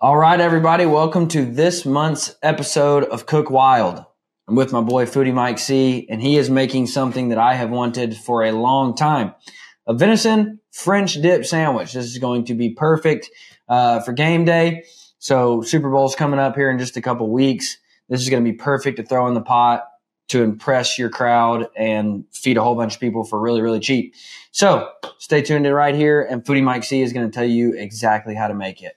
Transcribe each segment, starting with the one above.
All right, everybody, welcome to this month's episode of Cook Wild. I'm with my boy Foodie Mike C, and he is making something that I have wanted for a long time a venison French dip sandwich. This is going to be perfect uh, for game day. So, Super Bowl's coming up here in just a couple weeks. This is going to be perfect to throw in the pot to impress your crowd and feed a whole bunch of people for really, really cheap. So, stay tuned in right here, and Foodie Mike C is going to tell you exactly how to make it.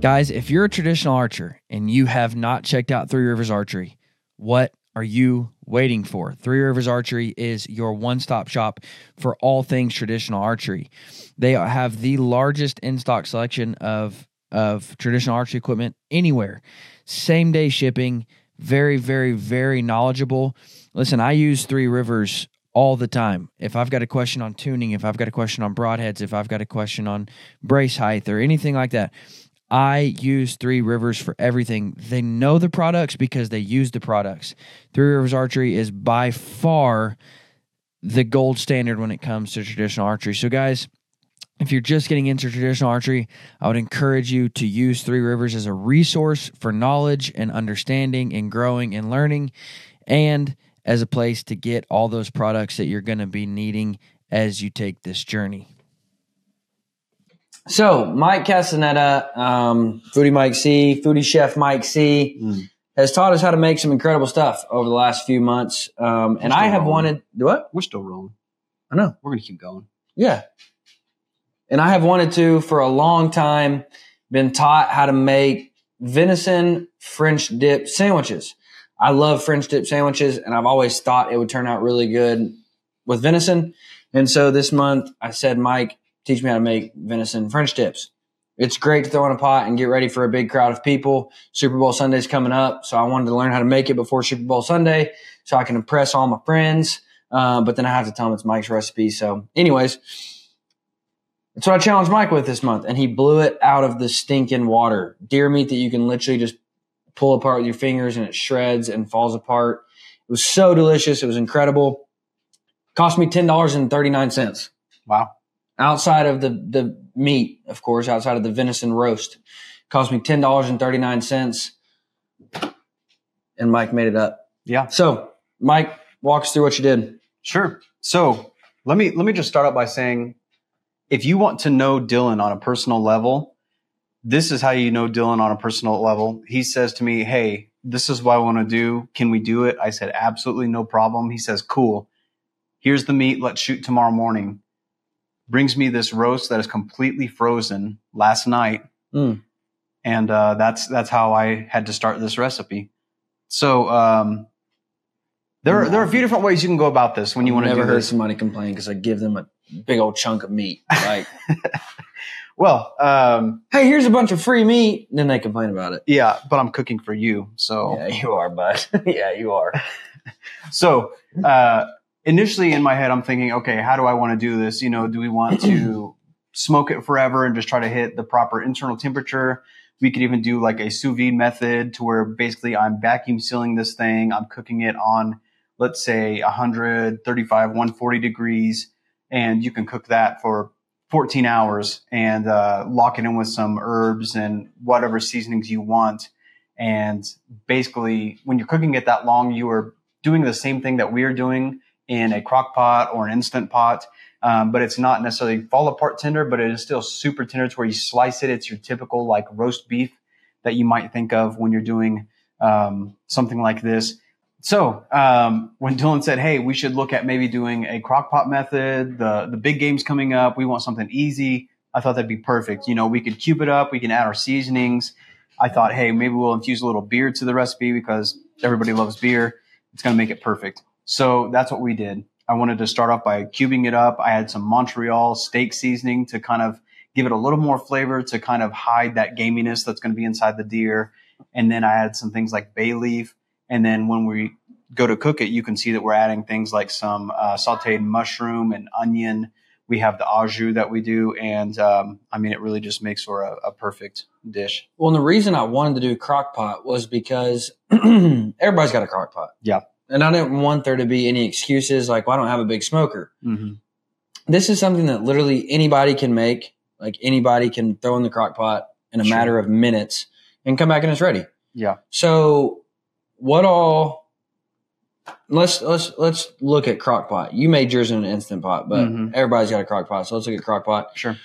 Guys, if you're a traditional archer and you have not checked out Three Rivers Archery, what are you waiting for? Three Rivers Archery is your one stop shop for all things traditional archery. They have the largest in stock selection of, of traditional archery equipment anywhere. Same day shipping, very, very, very knowledgeable. Listen, I use Three Rivers all the time. If I've got a question on tuning, if I've got a question on broadheads, if I've got a question on brace height or anything like that, I use Three Rivers for everything. They know the products because they use the products. Three Rivers Archery is by far the gold standard when it comes to traditional archery. So, guys, if you're just getting into traditional archery, I would encourage you to use Three Rivers as a resource for knowledge and understanding and growing and learning, and as a place to get all those products that you're going to be needing as you take this journey. So, Mike Castaneda, um, Foodie Mike C, Foodie Chef Mike C, mm. has taught us how to make some incredible stuff over the last few months. Um, and I have rolling. wanted, what? We're still rolling. I know. We're going to keep going. Yeah. And I have wanted to for a long time, been taught how to make venison French dip sandwiches. I love French dip sandwiches, and I've always thought it would turn out really good with venison. And so this month I said, Mike, teach me how to make venison French dips. It's great to throw in a pot and get ready for a big crowd of people. Super Bowl Sunday's coming up, so I wanted to learn how to make it before Super Bowl Sunday so I can impress all my friends. Uh, but then I have to tell them it's Mike's recipe. So, anyways, that's what I challenged Mike with this month, and he blew it out of the stinking water. Deer meat that you can literally just pull apart with your fingers and it shreds and falls apart. It was so delicious. It was incredible. Cost me ten dollars and thirty nine cents. Wow outside of the the meat, of course, outside of the venison roast. Cost me ten dollars and thirty nine cents, and Mike made it up. Yeah. So, Mike, walk us through what you did. Sure. So let me let me just start out by saying, if you want to know Dylan on a personal level, this is how you know Dylan on a personal level. He says to me, "Hey, this is what I want to do. Can we do it?" I said, "Absolutely, no problem." He says, "Cool. Here's the meat. Let's shoot tomorrow morning." Brings me this roast that is completely frozen last night. Mm. And uh, that's that's how I had to start this recipe. So um, there are, there are a few different ways you can go about this when you want to. Never heard this. somebody complain because I give them a big old chunk of meat. Like, well, um, hey, here's a bunch of free meat. And then they complain about it. Yeah, but I'm cooking for you, so yeah, you are, bud. yeah, you are. so uh, initially in my head, I'm thinking, okay, how do I want to do this? You know, do we want to smoke it forever and just try to hit the proper internal temperature? We could even do like a sous vide method to where basically I'm vacuum sealing this thing. I'm cooking it on, let's say 135, 140 degrees, and you can cook that for 14 hours and uh, lock it in with some herbs and whatever seasonings you want. And basically, when you're cooking it that long, you are doing the same thing that we are doing in a crock pot or an instant pot. Um, but it's not necessarily fall apart tender, but it is still super tender. It's where you slice it. It's your typical like roast beef that you might think of when you're doing um, something like this. So um, when Dylan said, "Hey, we should look at maybe doing a crock pot method," the the big game's coming up. We want something easy. I thought that'd be perfect. You know, we could cube it up. We can add our seasonings. I thought, hey, maybe we'll infuse a little beer to the recipe because everybody loves beer. It's going to make it perfect. So that's what we did. I wanted to start off by cubing it up. I had some Montreal steak seasoning to kind of give it a little more flavor to kind of hide that gaminess that's going to be inside the deer. And then I added some things like bay leaf. And then when we go to cook it, you can see that we're adding things like some uh, sauteed mushroom and onion. We have the au jus that we do. And um, I mean, it really just makes for a, a perfect dish. Well, and the reason I wanted to do crock pot was because everybody's got a crock pot. Yeah. And I didn't want there to be any excuses like, well, I don't have a big smoker. Mm-hmm. This is something that literally anybody can make. Like anybody can throw in the crock pot in a Sure. matter of minutes and come back and it's ready. Yeah. So what all let's let's let's look at crock pot. You made yours in an instant pot, but Mhm. everybody's got a crock pot. So let's look at crock pot. Sure.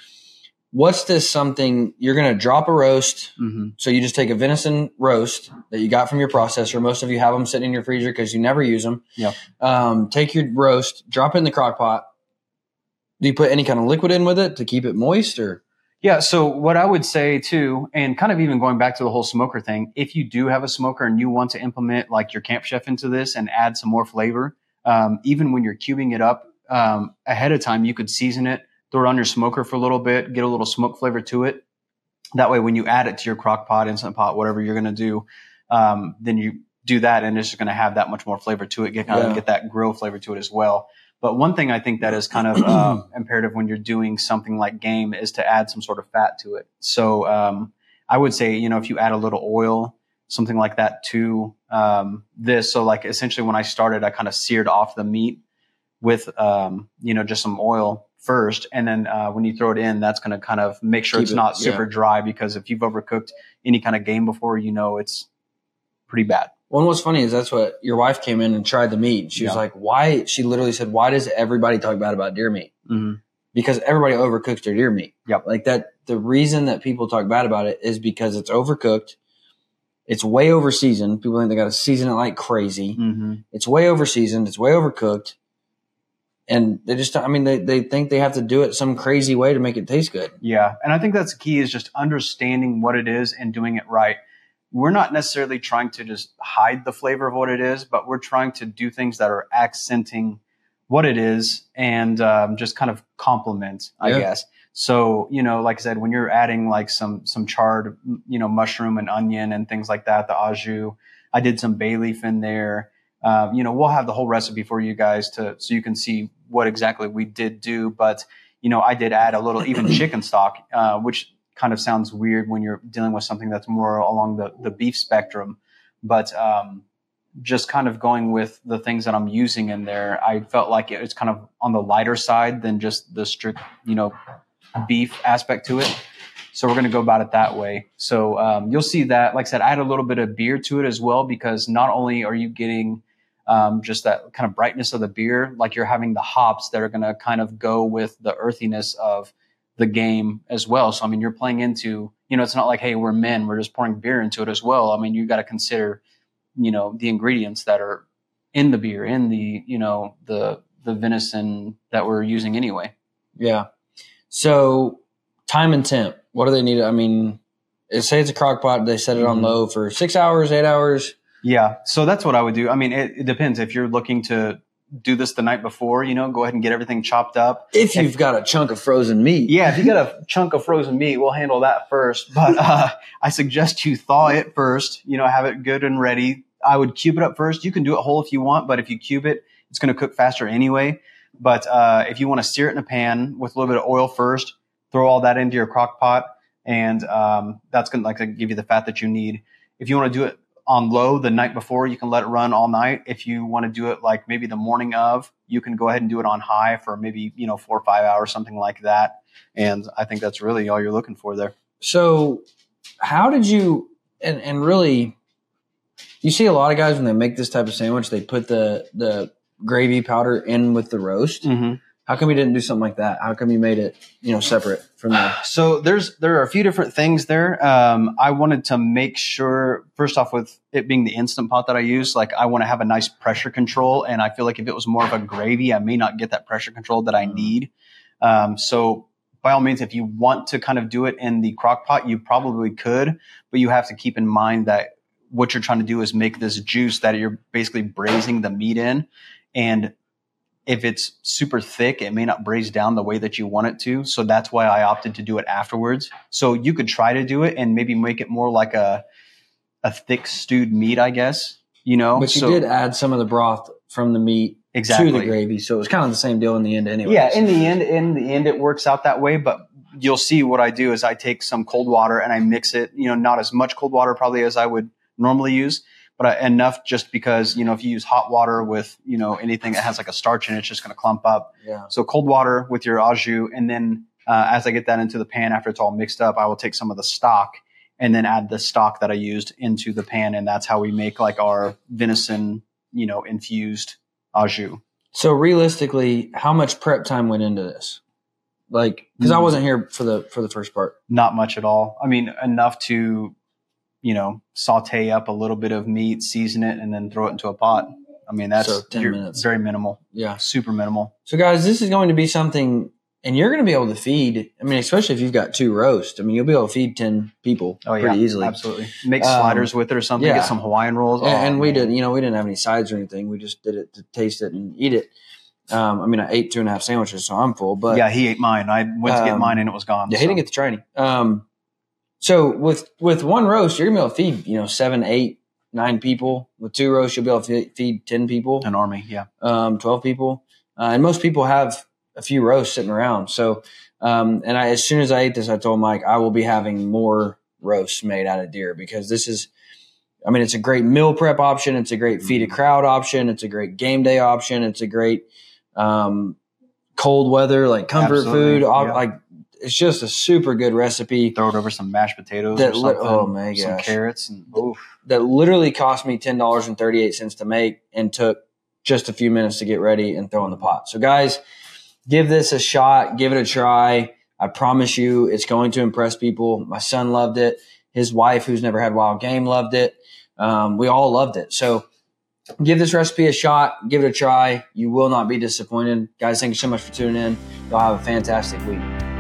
What's this something you're gonna drop a roast? Mm-hmm. So you just take a venison roast that you got from your processor. Most of you have them sitting in your freezer because you never use them. Yep. Um, take your roast, drop it in the crock pot. Do you put any kind of liquid in with it to keep it moist or? Yeah. So what I would say too, and kind of even going back to the whole smoker thing, if you do have a smoker and you want to implement like your camp chef into this and add some more flavor, um, even when you're cubing it up um, ahead of time, you could season it, throw it on your smoker for a little bit, get a little smoke flavor to it. That way, when you add it to your crock pot, instant pot, whatever you're going to do, um, then you do that and it's just going to have that much more flavor to it, get kind Yeah. of get that grill flavor to it as well. But one thing I think that is kind of uh, imperative when you're doing something like game is to add some sort of fat to it. So um, I would say, you know, if you add a little oil, something like that to um, this. So like essentially when I started, I kind of seared off the meat with, um, you know, just some oil first. And then uh, when you throw it in, that's going to kind of make sure Keep it's it- not super yeah. dry because if you've overcooked any kind of game before, you know, it's pretty bad. Well, and what's funny is that's what your wife came in and tried the meat. She was like, "Why?" She literally said, "Why does everybody talk bad about deer meat?" Mm-hmm. Because everybody overcooks their deer meat. Yep. Like that. The reason that people talk bad about it is because it's overcooked. It's way over seasoned. People think they got to season it like crazy. Mm-hmm. It's way over seasoned. It's way overcooked. And they just, I mean, they, they think they have to do it some crazy way to make it taste good. Yeah. And I think that's the key is just understanding what it is and doing it right. We're not necessarily trying to just hide the flavor of what it is, but we're trying to do things that are accenting what it is and um, just kind of complement, I Yeah. guess. So, you know, like I said, when you're adding like some, some charred, you know, mushroom and onion and things like that, the au jus, I did some bay leaf in there. Uh, you know, we'll have the whole recipe for you guys to, so you can see what exactly we did do. But, you know, I did add a little even chicken stock, uh, which kind of sounds weird when you're dealing with something that's more along the, the beef spectrum. But, um, just kind of going with the things that I'm using in there, I felt like it was kind of on the lighter side than just the strict, you know, beef aspect to it. So we're going to go about it that way. So um, you'll see that, like I said, I add a little bit of beer to it as well because not only are you getting um, just that kind of brightness of the beer, like you're having the hops that are going to kind of go with the earthiness of the game as well. So I mean, you're playing into, you know, it's not like, hey, we're men, we're just pouring beer into it as well. I mean, you got to consider, you know, the ingredients that are in the beer, in the, you know, the the venison that we're using anyway. Yeah. So time and temp, what do they need? I mean, it- say it's a crock pot, they set it on Mhm. low for six hours, eight hours. Yeah, so that's what I would do. I mean, it, it depends. If you're looking to do this the night before, you know, go ahead and get everything chopped up. If you've got a chunk of frozen meat. Yeah, if you got a chunk of frozen meat, we'll handle that first. But uh, I suggest you thaw it first. You know, have it good and ready. I would cube it up first. You can do it whole if you want, but if you cube it, it's going to cook faster anyway. But uh, if you want to sear it in a pan with a little bit of oil first, throw all that into your crock pot, and um, that's going to like give you the fat that you need. If you want to do it on low the night before, you can let it run all night. If you want to do it like maybe the morning of, you can go ahead and do it on high for maybe you know four or five hours, something like that. And I think that's really all you're looking for there. So how did you and and really you see a lot of guys when they make this type of sandwich, they put the the gravy powder in with the roast. Mm-hmm. How come you didn't do something like that? How come you made it, you know, separate from that? So there's there are a few different things there. Um, I wanted to make sure first off with it being the instant pot that I use, like I want to have a nice pressure control, and I feel like if it was more of a gravy, I may not get that pressure control that I need. Um, so by all means, if you want to kind of do it in the crock pot, you probably could, but you have to keep in mind that what you're trying to do is make this juice that you're basically braising the meat in, and if it's super thick, it may not braise down the way that you want it to. So that's why I opted to do it afterwards. So you could try to do it and maybe make it more like a a thick stewed meat, I guess. You know, But you so, did add some of the broth from the meat exactly to the gravy, so it was kind of the same deal in the end, anyway. Yeah, in the end, in the end, it works out that way. But you'll see what I do is I take some cold water and I mix it. You know, not as much cold water probably as I would normally use, but I, enough just because you know if you use hot water with you know anything that has like a starch in it, it's just going to clump up. yeah. So cold water with your au jus, and then uh, as I get that into the pan after it's all mixed up, I will take some of the stock and then add the stock that I used into the pan, and that's how we make like our venison, you know, infused au jus. So realistically, how much prep time went into this? Like, because I Mm. wasn't here for the for the first part. Not much at all. I mean, enough to, you know, saute up a little bit of meat, season it, and then throw it into a pot. I mean, that's So 10 minutes. very minimal, Yeah. super minimal. So guys, this is going to be something, and you're going to be able to feed. I mean, especially if you've got two roasts. I mean, you'll be able to feed ten people Oh yeah, pretty easily. absolutely. Make Um, sliders with it or something. yeah. Get some Hawaiian rolls. And, Oh, and we man. did, you know, we didn't have any sides or anything. We just did it to taste it and eat it. Um, I mean, I ate two and a half sandwiches, so I'm full. But yeah, he ate mine. I went to get Um, mine and it was gone. Yeah, he didn't get the training. Um, so with with one roast, you're gonna be able to feed you know seven, eight, nine people. With two roasts, you'll be able to feed, ten people, an army. Yeah. um, twelve people, uh, and most people have a few roasts sitting around. So, um, and I, as soon as I ate this, I told Mike I will be having more roasts made out of deer because this is. I mean, it's a great meal prep option. It's a great feed a Mm-hmm. crowd option. It's a great game day option. It's a great um, cold weather like comfort Absolutely, food. op- yeah. Like it's just a super good recipe Throw it over some mashed potatoes That or li- oh my gosh. Some carrots and oof. that literally cost me ten dollars and thirty eight cents to make and took just a few minutes to get ready and throw in the pot. So guys, give this a shot, give it a try. I promise you it's going to impress people. My son loved it. His wife, who's never had wild game, loved it. Um, we all loved it. So give this recipe a shot, give it a try. You will not be disappointed. Guys, thank you so much for tuning in. Y'all have a fantastic week.